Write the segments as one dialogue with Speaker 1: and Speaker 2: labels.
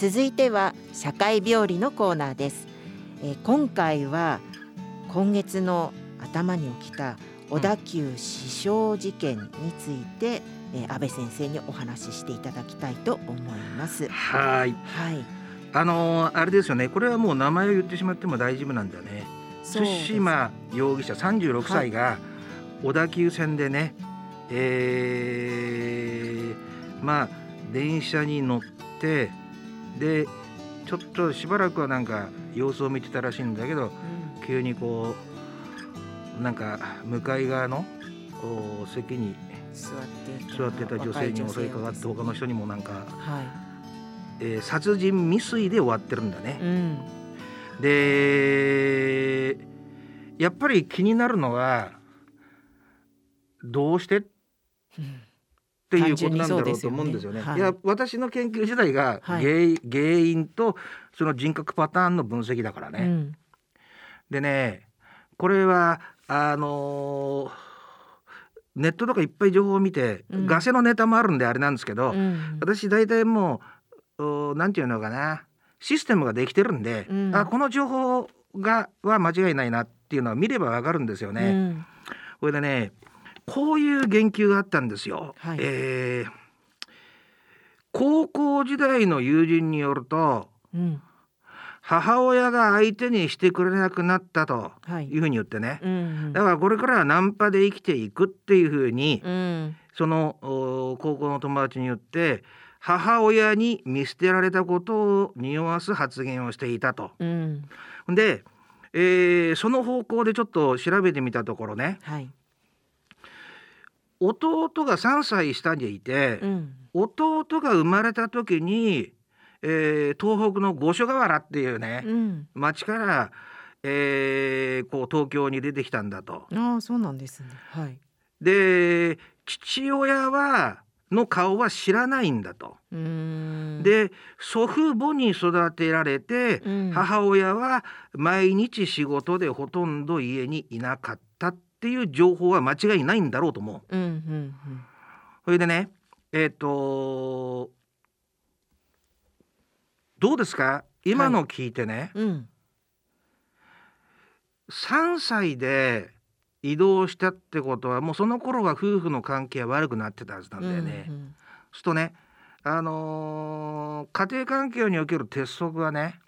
Speaker 1: 続いては社会病理のコーナーです、えー、今回は今月の頭に起きた小田急死傷事件について、うん、えー、安倍先生にお話ししていただきたいと思います。
Speaker 2: はい。はい。あのー、あれですよね。これはもう名前を言ってしまっても大丈夫なんだね。対馬容疑者36歳が小田急線でね、はい、えー、まあ電車に乗ってでちょっとしばらくはなんか様子を見てたらしいんだけど、うん、急にこうなんか向かい側の席に座ってた。女性に襲いかかって他の人にもなんか、はい。えー、殺人未遂で終わってるんだね。うん、でやっぱり気になるのはどうして、うんっていうことなんだろうと思うんですよね。い、や私の研究自体が原,、原因とその人格パターンの分析だからね。うん、でねこれはあのー、ネットとかいっぱい情報を見て、うん、ガセのネタもあるんであれなんですけど、うん、私大体もう何て言うのかなシステムができてるんで、うん、あこの情報がは間違いないなっていうのは見ればわかるんですよね。これでねこういう言及があったんですよ。はい、えー、高校時代の友人によると、うん、母親が相手にしてくれなくなったとい。うふうに言ってね、はいうんうん、だからこれからはナンパで生きていくっていうふうに、うん、その高校の友達によって母親に見捨てられたことを匂わす発言をしていたと。うん、で、えー、その方向でちょっと調べてみたところね、はい弟が3歳下にいて、うん、弟が生まれた時に、えー、東北の五所川原っていうね、うん、町から、えー、こう東京に出てきたんだと。
Speaker 1: あそうなんですね、はい、
Speaker 2: で父親はの顔は知らないんだと。で祖父母に育てられて、うん、母親は毎日仕事でほとんど家にいなかったっっていう情報は間違いないんだろうと思う。うんうんうん、それでねえっ、ー、とどうですか？今の聞いてね、はい。うん、3歳で移動したってことはもうその頃は夫婦の関係は悪くなってたはずなんだよね。うんうん、するとねあのー、家庭環境における鉄則はね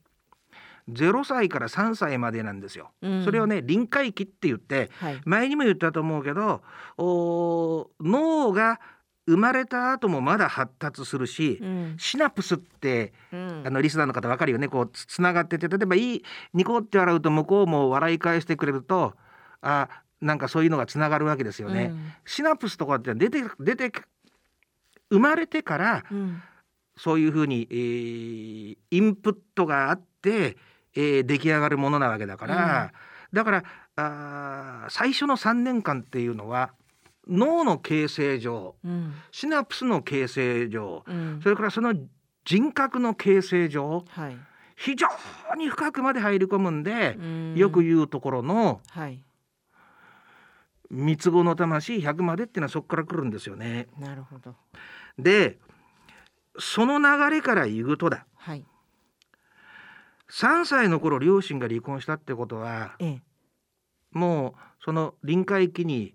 Speaker 2: 0歳から3歳までなんですよ。うん、それをね臨界期って言って、はい、前にも言ったと思うけど脳が生まれた後もまだ発達するし、うん、シナプスって、うん、あのリスナーの方分かるよね。こうつながってて例えばいいニコって笑うと向こうも笑い返してくれるとあなんかそういうのがつながるわけですよね。うん、シナプスとかって出て出て生まれてから、そういうふうに、えー、インプットがあって、えー、出来上がるものなわけだから、うん、だからあ最初の3年間っていうのは脳の形成上、うん、シナプスの形成上、うん、それからその人格の形成上、はい、非常に深くまで入り込むんで、よく言うところの、はい、三つ子の魂100までっていうのはそこから来るんですよね。
Speaker 1: なるほど。
Speaker 2: でその流れから言うとだ、はい、3歳の頃両親が離婚したってことは、ええ、もうその臨界期に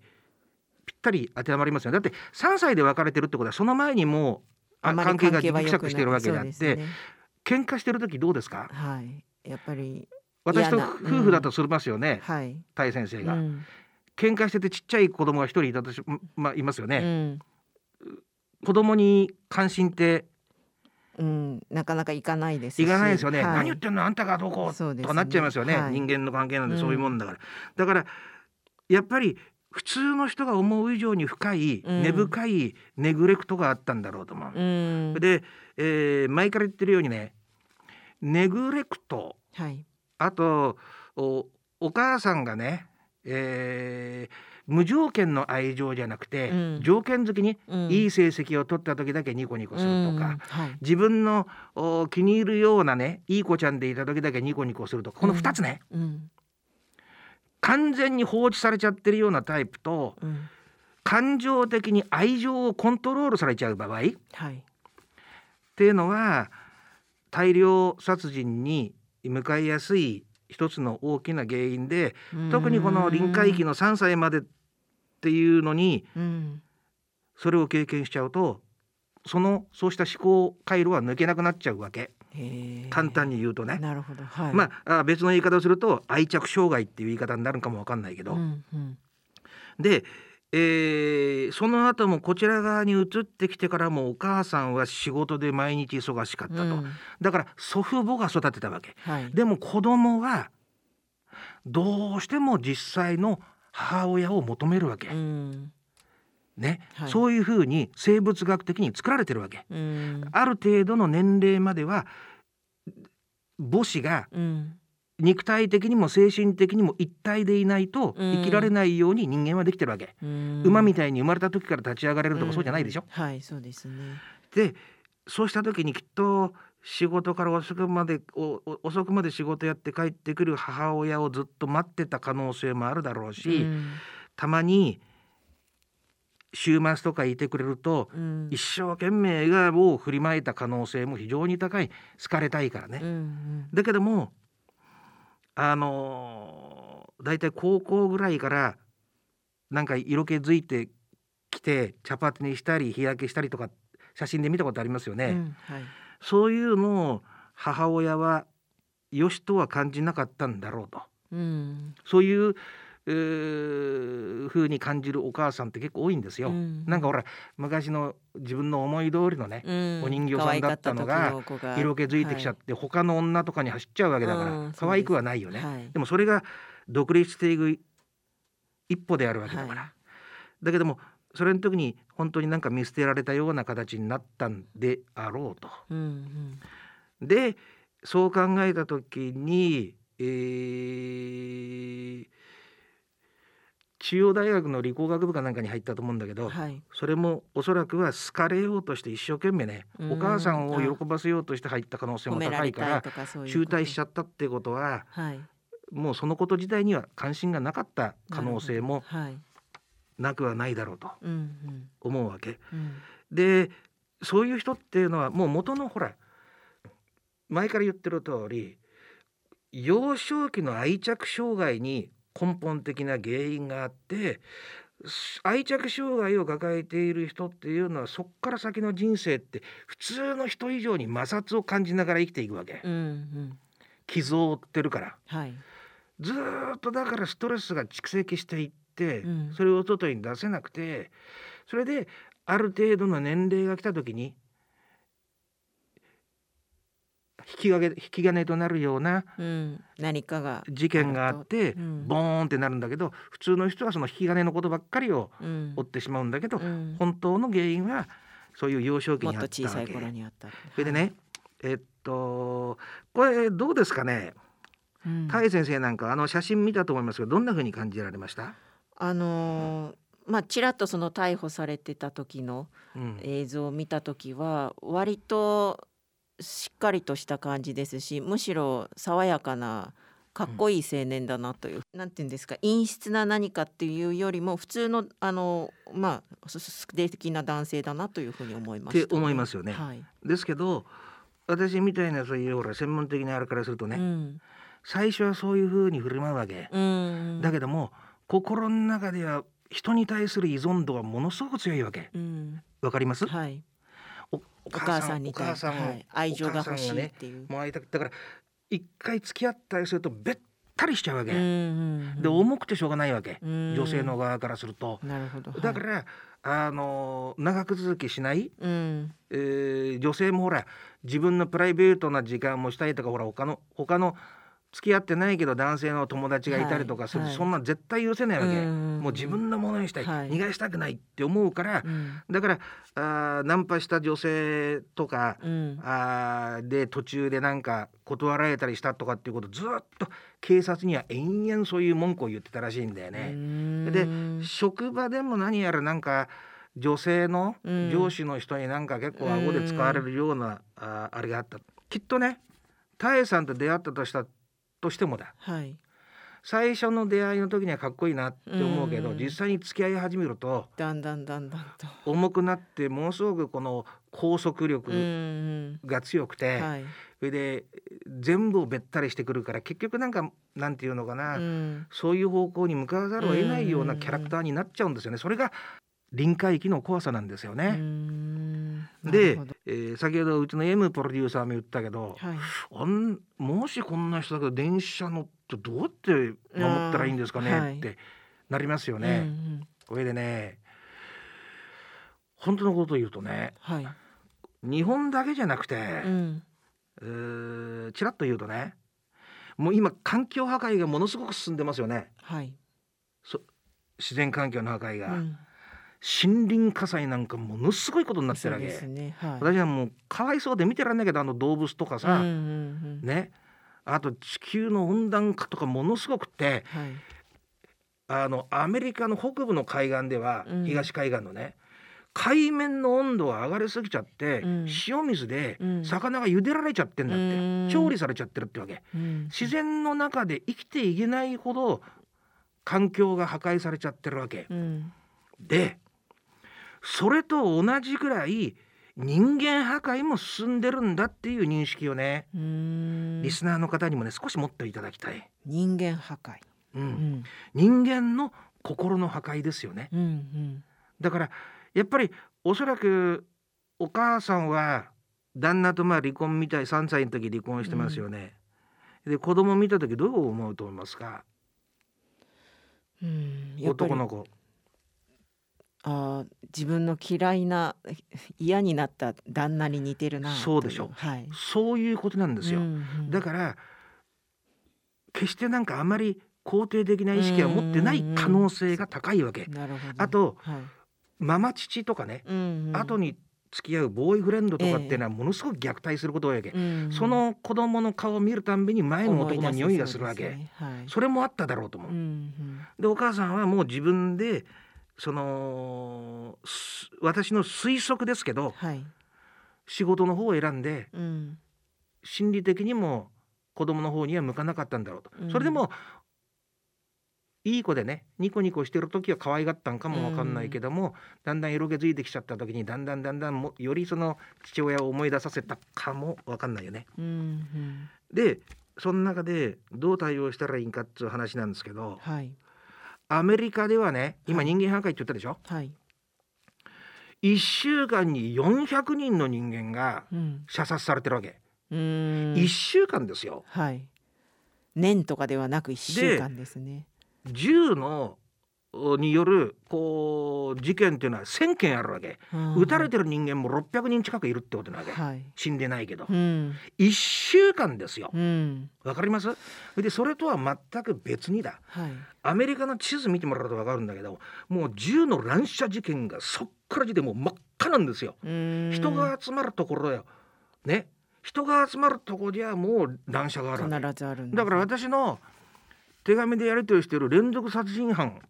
Speaker 2: ぴったり当てはまりますよだって3歳で別れてるってことはその前にもう関係がぎくしゃくしてるわけであって、ね、喧嘩してる時どうですか、
Speaker 1: はい、やっぱり
Speaker 2: 私と夫婦だとすりますよね、うん、はい、大先生が、うん、喧嘩しててちっちゃい子供が一人いたとし、まあ、いますよね、うん、子供に関心って
Speaker 1: うん、なかなか行かないです
Speaker 2: 行かないですよね、はい、何言ってんのあんたがどこ、ね、とかなっちゃいますよね、はい、人間の関係なんでそういうもんだから、うん、だからやっぱり普通の人が思う以上に深い、根深いネグレクトがあったんだろうと思う、うん、で、えー、前から言ってるようにねネグレクト、はい、あとおお母さんがね、えー、無条件の愛情じゃなくて、うん、条件付きにいい成績を取った時だけニコニコするとか、はい、自分の気に入るようなねいい子ちゃんでいた時だけニコニコするとかこの2つね、完全に放置されちゃってるようなタイプと、感情的に愛情をコントロールされちゃう場合、はい、っていうのは大量殺人に向かいやすい一つの大きな原因で特にこの臨界期の3歳までっていうのにそれを経験しちゃうとそのそうした思考回路は抜けなくなっちゃうわけ。簡単に言うとね。
Speaker 1: なるほど、はい、
Speaker 2: まあ別の言い方をすると愛着障害っていう言い方になるかもわかんないけど、うんうん、で、えー、その後もこちら側に移ってきてからもお母さんは仕事で毎日忙しかったと、うん、だから祖父母が育てたわけ、はい、でも子供はどうしても実際の母親を求めるわけ。うん。ね、はい、そういうふうに生物学的に作られてるわけ。ある程度の年齢までは母子が肉体的にも精神的にも一体でいないと生きられないように人間はできてるわけ。馬みたいに生まれた時から立ち上がれるとかそうじゃないでしょ。
Speaker 1: はいそうですね。
Speaker 2: でそうした時にきっと仕事から遅くまで遅くまで仕事やって帰ってくる母親をずっと待ってた可能性もあるだろうし、たまに週末とかいてくれると、うん、一生懸命笑顔を振りまいた可能性も非常に高い好かれたいからね。うんうん、だけどもあのー、だいたい高校ぐらいからなんか色気づいてきて茶髪にしたり日焼けしたりとか写真で見たことありますよね。うんはい、そういうのを母親はよしとは感じなかったんだろうと。うん、そういう風に感じるお母さんって結構多いんですよ。うん、なんかほら昔の自分の思い通りのね、うん、お人形さんだったのが色気づいてきちゃって、はい、他の女とかに走っちゃうわけだから、うん、可愛くはないよね、はい、でもそれが独立していく一歩であるわけだから、はい、だけどもそれの時に本当になんか見捨てられたような形になったんであろうと。うんうん、でそう考えた時に、えー、中央大学の理工学部かなんかに入ったと思うんだけど、はい、それもおそらくは好かれようとして一生懸命ねお母さんを喜ばせようとして入った可能性も高いから中退しちゃったってことは、はい、もうそのこと自体には関心がなかった可能性もなくはないだろうと思うわけ。でそういう人っていうのはもう元のほら前から言ってる通り幼少期の愛着障害に根本的な原因があって愛着障害を抱えている人っていうのはそっから先の人生って普通の人以上に摩擦を感じながら生きていくわけ、うんうん、傷を負ってるから、はい、ずっとだからストレスが蓄積していって、うん、それを外に出せなくてそれである程度の年齢が来た時に引き金引き金となるような
Speaker 1: 何かが
Speaker 2: 事件があってボーンってなるんだけど普通の人はその引き金のことばっかりを追ってしまうんだけど本当の原因はそういう幼少期にあった。わけ。それでねえっとこれどうですかね？田井先生なんかあの写真見たと思いますけどどんなふうに感じられました？
Speaker 1: あのまあ、ちらっとその逮捕されてた時の映像を見た時は割としっかりとした感じですしむしろ爽やかなかっこいい青年だなという、うん、なんていうんですか陰湿な何かっていうよりも普通のあのまあ素敵な男性だなというふうに思いま
Speaker 2: す、ね、って思いますよね。はい、ですけど私みたいなそういうほら専門的なあれからするとね、うん、最初はそういうふうに振る舞うわけ、うん、だけども心の中では人に対する依存度はものすごく強いわけ。わ、うん、かります、はい。
Speaker 1: お母さんに対して、はい、愛情が欲しいっていう。
Speaker 2: もう会いたくだから一回付き合ったりするとべったりしちゃうわけ、うんうんうん、で重くてしょうがないわけ、女性の側からすると。なるほど、だから、あの長く続きしない、うん、えー、女性もほら自分のプライベートな時間もしたいとかほら他の他の付き合ってないけど男性の友達がいたりとかする、はい、そんな絶対許せないわけ、もう自分のものにしたい、はい、逃がしたくないって思うから、うん、だからあナンパした女性とか、うん、あで途中でなんか断られたりしたとかっていうことずっと警察には延々そういう文句を言ってたらしいんだよね。で職場でも何やらなんか女性の上司の人になんか結構顎で使われるような、ああれがあった。きっとねタエさんと出会ったとしたとしてもだ、はい、最初の出会いの時にはかっこいいなって思うけど、実際に付き合い始めると
Speaker 1: だんだんだんだんと。
Speaker 2: 重くなってものすごくこの拘束力が強くて、はい、それで全部をべったりしてくるから結局なんかなんていうのかな、うん、そういう方向に向かわざるを得ないようなキャラクターになっちゃうんですよね。それが臨界域の怖さなんですよね。で、えー、先ほどうちの M プロデューサーも言ったけど、はい、あんもしこんな人だけど電車乗ってどうやって守ったらいいんですかね、ってなりますよね。うんうん、これでね本当のことを言うとね、はい、日本だけじゃなくて、うん、えちらっと言うとねもう今環境破壊がものすごく進んでますよね。はい、自然環境の破壊が。うん森林火災なんかものすごいことになってるわけ、ね。はい、私はもうかわいそうで見てらんないけどあの動物とかさ、うんうんうん、ね。あと地球の温暖化とかものすごくて、はい、あのアメリカの北部の海岸では、うん、東海岸のね海面の温度が上がりすぎちゃって、うん、塩水で魚が茹でられちゃってんだって、うん、調理されちゃってるってわけ、自然の中で生きていけないほど環境が破壊されちゃってるわけ、でそれと同じぐらい人間破壊も進んでるんだっていう認識をねリスナーの方にもね少し持っていただきたい。
Speaker 1: 人間破壊、
Speaker 2: うん、うん、人間の心の破壊ですよね、うんうん、だからやっぱりおそらくお母さんは旦那とまあ離婚みたい3歳の時離婚してますよね、うん、で子供見た時どう思うと思いますか、うん、男の子
Speaker 1: あ自分の嫌いな 嫌になった旦那に似てるな
Speaker 2: そうでしょ、はい、そういうことなんですよ、うんうん、だから決してなんかあまり肯定的な意識は持ってない可能性が高いわけ、うんうん、あと、はい、ママ父とかね、うんうん、後に付き合うボーイフレンドとかっていうのはものすごく虐待することやけ、えー、その子供の顔を見るたんびに前の男の匂いがするわけ。そ、ね。はい、それもあっただろうと思う、うんうん、でお母さんはもう自分でその私の推測ですけど、はい、仕事の方を選んで、うん、心理的にも子供の方には向かなかったんだろうと、うん、それでもいい子でねニコニコしてる時は可愛がったんかも分かんないけども、うん、だんだん色気づいてきちゃった時にだんだんだんだんもよりその父親を思い出させたかも分かんないよね。うんうん、でその中でどう対応したらいいんかっていう話なんですけど、はい、アメリカではね今人間破壊って言ったでしょ、はい、1週間に400人の人間が射殺されてるわけ、うん、1週間ですよ、
Speaker 1: はい、年とかではなく1週間ですね。
Speaker 2: 銃のによるこう事件っていうのは1,000件あるわけ、うん、撃たれてる人間も600人近くいるってことなわけ、はい、死んでないけど、うん、1週間ですよ。わ、うん、かります？でそれとは全く別にだ、はい、アメリカの地図見てもらうと分かるんだけどもう銃の乱射事件がそっからじでもう真っ赤なんですよ。人が集まるところよ。ね？人が集まるところじゃもう乱射がある必ずあるだから私の手紙でやり取りしている連続殺人犯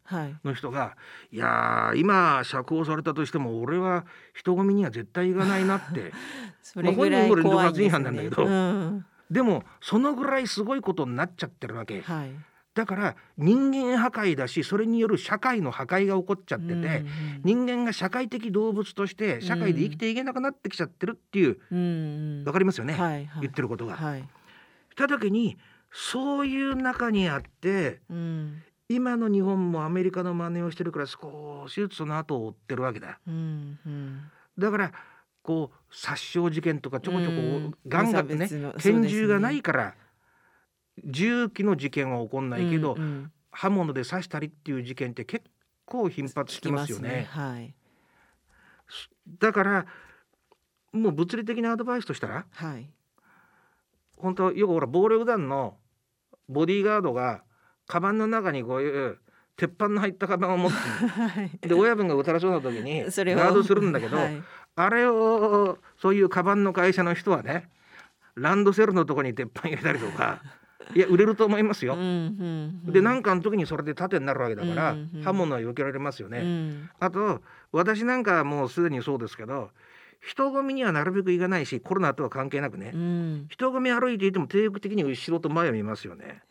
Speaker 2: の人が、はい、いや今釈放されたとしても俺は人混みには絶対行かないなって。
Speaker 1: それぐらい、ね、まあ、本人も連続殺人犯
Speaker 2: なんだけど、うん、でもそのぐらいすごいことになっちゃってるわけ。はい。だから人間破壊だしそれによる社会の破壊が起こっちゃってて、うんうん、人間が社会的動物として社会で生きていけなくなってきちゃってるっていう、うん、分かりますよね、はいはい、言ってることが。はい、した時にそういう中にあって、うん、今の日本もアメリカの真似をしてるから少しずつその後を追ってるわけだ。うんうん、だからこう殺傷事件とかちょこちょこガンガンね拳銃がないから、銃器の事件は起こんないけど、うんうん、刃物で刺したりっていう事件って結構頻発してますよね。ねはい、だからもう物理的なアドバイスとしたら、はい、本当よくほら暴力団のボディーガードがカバンの中にこういう鉄板の入ったカバンを持って、はい、で親分が撃たれそうな時にガードするんだけど、はい、あれをそういうカバンの会社の人はねランドセルのとこに鉄板入れたりとか。いや売れると思いますよ。うんうんうん、で何かの時にそれで盾になるわけだから、うんうん、刃物は避けられますよね。うん、あと私なんかはもうすでにそうですけど人混みにはなるべく行かないしコロナとは関係なくね、うん、人混み歩いていても定期的に後ろと前を見ますよね。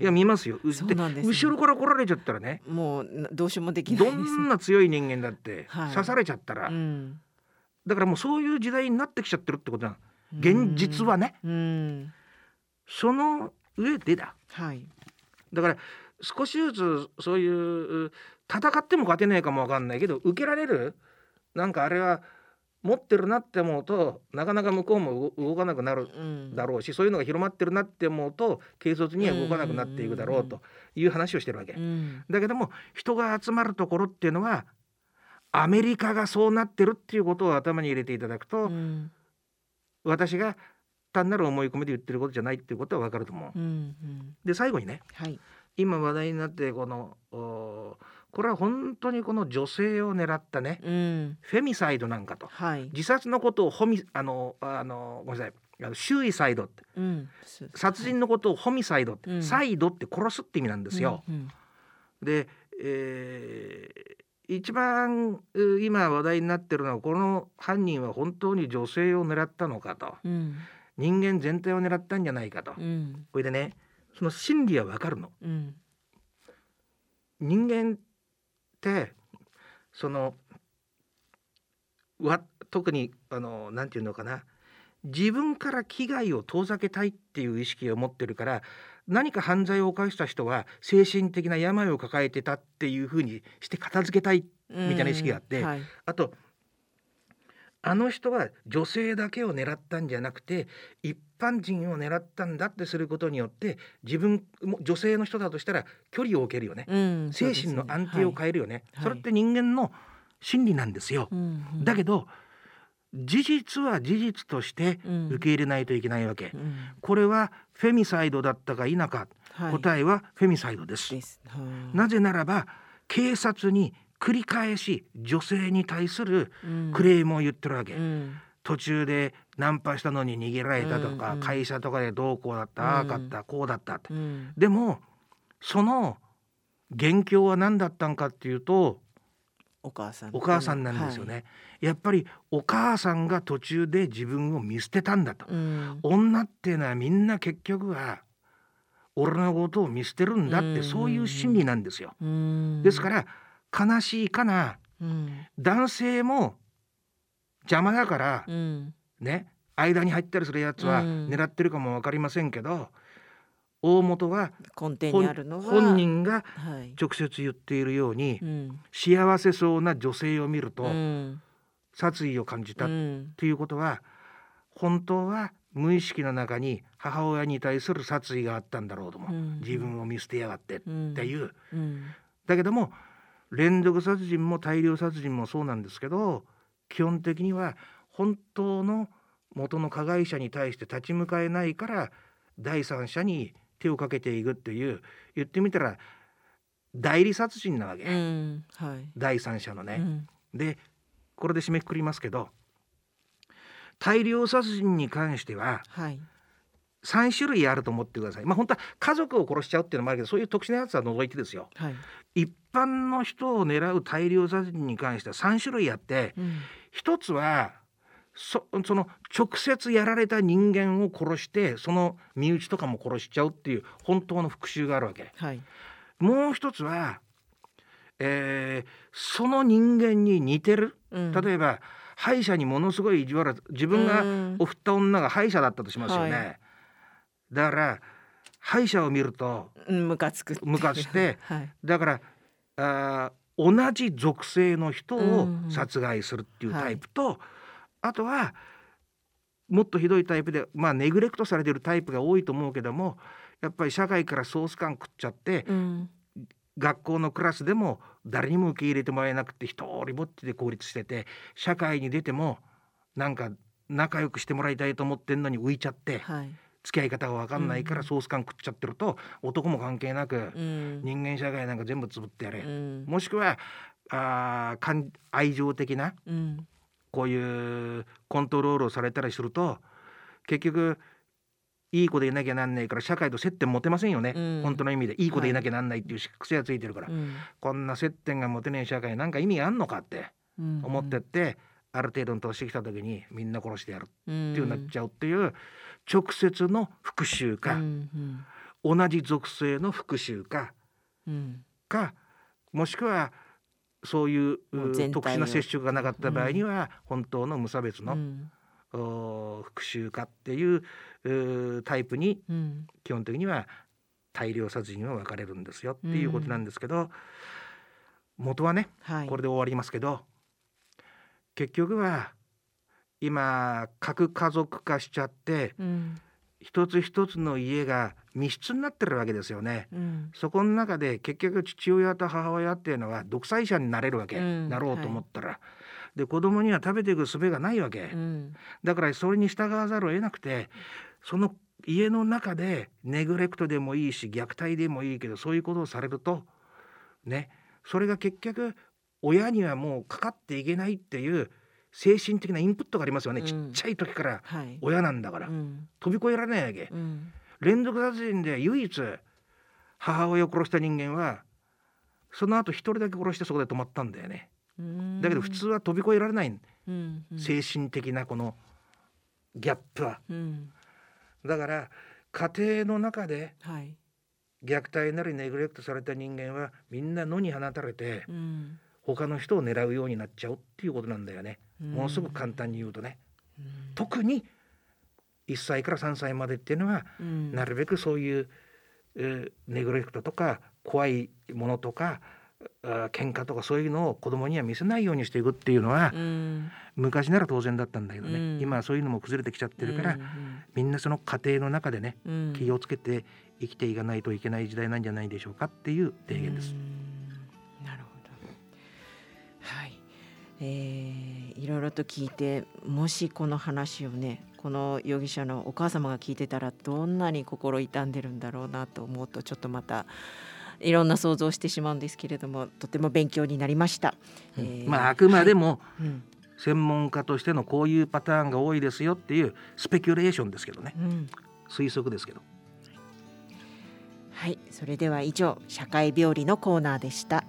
Speaker 2: いや見ますよ。すね、後ろから来られちゃったらね。
Speaker 1: もうどうしようもでき
Speaker 2: ない、ね、どんな強い人間だって、刺されちゃったら、うん、だからもうそういう時代になってきちゃってるってことな現実はね、
Speaker 1: うん。
Speaker 2: その上でだ。
Speaker 1: はい。
Speaker 2: だから少しずつそういう戦っても勝てないかもわかんないけど受けられるなんかあれは持ってるなって思うとなかなか向こうも動動かなくなる
Speaker 1: うん。
Speaker 2: だろうしそういうのが広まってるなって思うと軽率には動かなくなっていくだろうという話をしてるわけ。
Speaker 1: うん。
Speaker 2: だけども人が集まるところっていうのはアメリカがそうなってるっていうことを頭に入れていただくと、
Speaker 1: うん。
Speaker 2: 私が単なる思い込みで言ってることじゃないっていうことは分かると思う。
Speaker 1: うんうん。
Speaker 2: で最後にね
Speaker 1: はい。
Speaker 2: 今話題になってこのおこれは本当にこの女性を狙ったね
Speaker 1: うん。
Speaker 2: フェミサイドなんかと。
Speaker 1: はい。
Speaker 2: 自殺のことをホミあのあのごめんなさい。周囲サイドって。
Speaker 1: うん。
Speaker 2: 殺人のことをホミサイドって、
Speaker 1: うん。
Speaker 2: サイドって殺すって意味なんですよ。
Speaker 1: うん
Speaker 2: で、えー一番う今話題になってるのはこの犯人は本当に女性を狙ったのかと。
Speaker 1: うん。
Speaker 2: 人間全体を狙ったんじゃないかと、
Speaker 1: うん。
Speaker 2: これでねその心理はわかるの。
Speaker 1: うん。
Speaker 2: 人間ってそのわ特にあのなんていうのかな。自分から危害を遠ざけたいっていう意識を持ってるから何か犯罪を犯した人は精神的な病を抱えてたっていうふうにして片付けたいみたいな意識があって
Speaker 1: うんはい。
Speaker 2: あとあの人は女性だけを狙ったんじゃなくて一般人を狙ったんだってすることによって自分も女性の人だとしたら距離を置けるよね。
Speaker 1: うん
Speaker 2: 精神の安定を変えるよね、
Speaker 1: はい。
Speaker 2: それって人間の心理なんですよ、だけ
Speaker 1: ど
Speaker 2: ど事実は事実として受け入れないといけないわけ、
Speaker 1: うん。
Speaker 2: これはフェミサイドだったか否か、
Speaker 1: はい。
Speaker 2: 答えはフェミサイドです、
Speaker 1: です。はい。
Speaker 2: なぜならば警察に繰り返し女性に対する
Speaker 1: うん。
Speaker 2: クレームを言ってるわけ、
Speaker 1: うん。
Speaker 2: 途中でナンパしたのに逃げられたとか、
Speaker 1: うん。うん
Speaker 2: 会社とかでどうこうだった、ああかったこうだったって。
Speaker 1: うん。
Speaker 2: でもその元凶は何だったんかっていうと
Speaker 1: お母さん。
Speaker 2: お母さんなんですよね、やっぱりお母さんが途中で自分を見捨てたんだと、
Speaker 1: はいうん。
Speaker 2: 女っていうのはみんな結局は俺のことを見捨てるんだって、
Speaker 1: うん。
Speaker 2: そういう心理なんですよ、
Speaker 1: うん。
Speaker 2: ですから悲しいかな。
Speaker 1: うん。
Speaker 2: 男性も邪魔だから
Speaker 1: うん。
Speaker 2: ね間に入ったりするやつは
Speaker 1: うん。
Speaker 2: 狙ってるかも分かりませんけど、大元は
Speaker 1: 根底に
Speaker 2: 本
Speaker 1: あるのは
Speaker 2: 本人が
Speaker 1: はい。
Speaker 2: 直接言っているように、
Speaker 1: うん。
Speaker 2: 幸せそうな女性を見ると
Speaker 1: うん。
Speaker 2: 殺意を感じたっ
Speaker 1: うん。
Speaker 2: ていうことは本当は無意識の中に母親に対する殺意があったんだろうとも、
Speaker 1: う。ん。
Speaker 2: 自分を見捨てやがってっ
Speaker 1: うん
Speaker 2: ていう、
Speaker 1: うん。
Speaker 2: だけども連続殺人も大量殺人もそうなんですけど基本的には本当の元の加害者に対して立ち向かえないから第三者に手をかけていくっていう言ってみたら代理殺人なわけ、
Speaker 1: うんはい。
Speaker 2: 第三者のね。
Speaker 1: うん。
Speaker 2: でこれで締めくくりますけど大量殺人に関しては
Speaker 1: はい
Speaker 2: 3種類あると思ってください。まあ本当は家族を殺しちゃうっていうのもあるけどそういう特殊なやつは除いてですよ。
Speaker 1: はい。
Speaker 2: 一般の人を狙う大量殺人に関しては3種類あって
Speaker 1: うん。
Speaker 2: 一つはそその直接やられた人間を殺してその身内とかも殺しちゃうっていう本当の復讐があるわけ。
Speaker 1: はい。
Speaker 2: もう一つは、えーその人間に似てる。
Speaker 1: うん。
Speaker 2: 例えば歯医者にものすごい意地悪自分が
Speaker 1: うん。
Speaker 2: お振った女が歯医者だったとしますよね、
Speaker 1: はい
Speaker 2: だから歯医者を見ると
Speaker 1: うんムカつく
Speaker 2: ムカつして
Speaker 1: はい。
Speaker 2: だからあー同じ属性の人を
Speaker 1: うん
Speaker 2: 殺害するっていうタイプと、あとはもっとひどいタイプでまあネグレクトされてるタイプが多いと思うけどもやっぱり社会からソース感食っちゃって
Speaker 1: うん。
Speaker 2: 学校のクラスでも誰にも受け入れてもらえなくて一人ぼっちで孤立してて社会に出てもなんか仲良くしてもらいたいと思ってんのに浮いちゃって
Speaker 1: はい
Speaker 2: 付き合い方が分かんないから
Speaker 1: うん。
Speaker 2: ソース感食っちゃってると男も関係なく
Speaker 1: うん。
Speaker 2: 人間社会なんか全部つぶってやれ、
Speaker 1: うん。
Speaker 2: もしくはあ愛情的な
Speaker 1: うん。
Speaker 2: こういうコントロールをされたりすると結局いい子でいなきゃなんないから社会と接点持てませんよね、
Speaker 1: うん。
Speaker 2: 本当の意味で。いい子でいなきゃなんないっていう癖がついてるから、
Speaker 1: うん。
Speaker 2: こんな接点が持てねえ社会なんか意味あんのかって
Speaker 1: うん。
Speaker 2: 思ってって、ある程度の年来た時にみんな殺してやるって
Speaker 1: うん
Speaker 2: いうなっちゃうっていう直接の復讐か、
Speaker 1: うん
Speaker 2: 同じ属性の復讐か
Speaker 1: うん。
Speaker 2: かもしくはそういう特殊な接触がなかった場合には、本当の無差別の、
Speaker 1: うん。
Speaker 2: 復讐かっていうタイプに基本的には大量殺人は分かれるんですよっていうことなんですけど、元はね、はい、これで終わりますけど結局は今核家族化しちゃって、うん、一つ一つの家が密室になってるわけですよね、うん、そこの中で結局父親と母親っていうのは独裁者になれるわけ、うん、なろうと思ったら、はい、で子供には食べていく術がないわけ、だからそれに従わざるを得なくてその家の中でネグレクトでもいいし虐待でもいいけどそういうことをされるとね。それが結局親にはもうかかっていけないっていう精神的なインプットがありますよね、うん、ちっちゃい時から親なんだから、はい、飛び越えられないわけ、うん、連続殺人で唯一母親を殺した人間はその後一人だけ殺してそこで止まったんだよね。だけど普通は飛び越えられない、うんうん、精神的なこのギャップは、だから家庭の中で、はい。虐待なりネグレクトされた人間はみんな野に放たれて、うん、他の人を狙うようになっちゃうっていうことなんだよね、うん、ものすごく簡単に言うとね、うん、特に1歳から3歳までっていうのは、なるべくそういう、えー、ネグレクトとか怖いものとかあ喧嘩とかそういうのを子供には見せないようにしていくっていうのは、昔なら当然だったんだけどね、今はそういうのも崩れてきちゃってるから、みんなその家庭の中でね、気をつけて生きていかないといけない時代なんじゃないでしょうかっていう提言です。
Speaker 1: えー、いろいろと聞いてもしこの話をねこの容疑者のお母様が聞いてたらどんなに心痛んでるんだろうなと思うとちょっとまたいろんな想像してしまうんですけれどもとても勉強になりました。
Speaker 2: うん、えー、まああくまでも、専門家としてのこういうパターンが多いですよっていうスペキュレーションですけどね、うん、推測ですけど。
Speaker 1: はい。それでは以上社会病理のコーナーでした。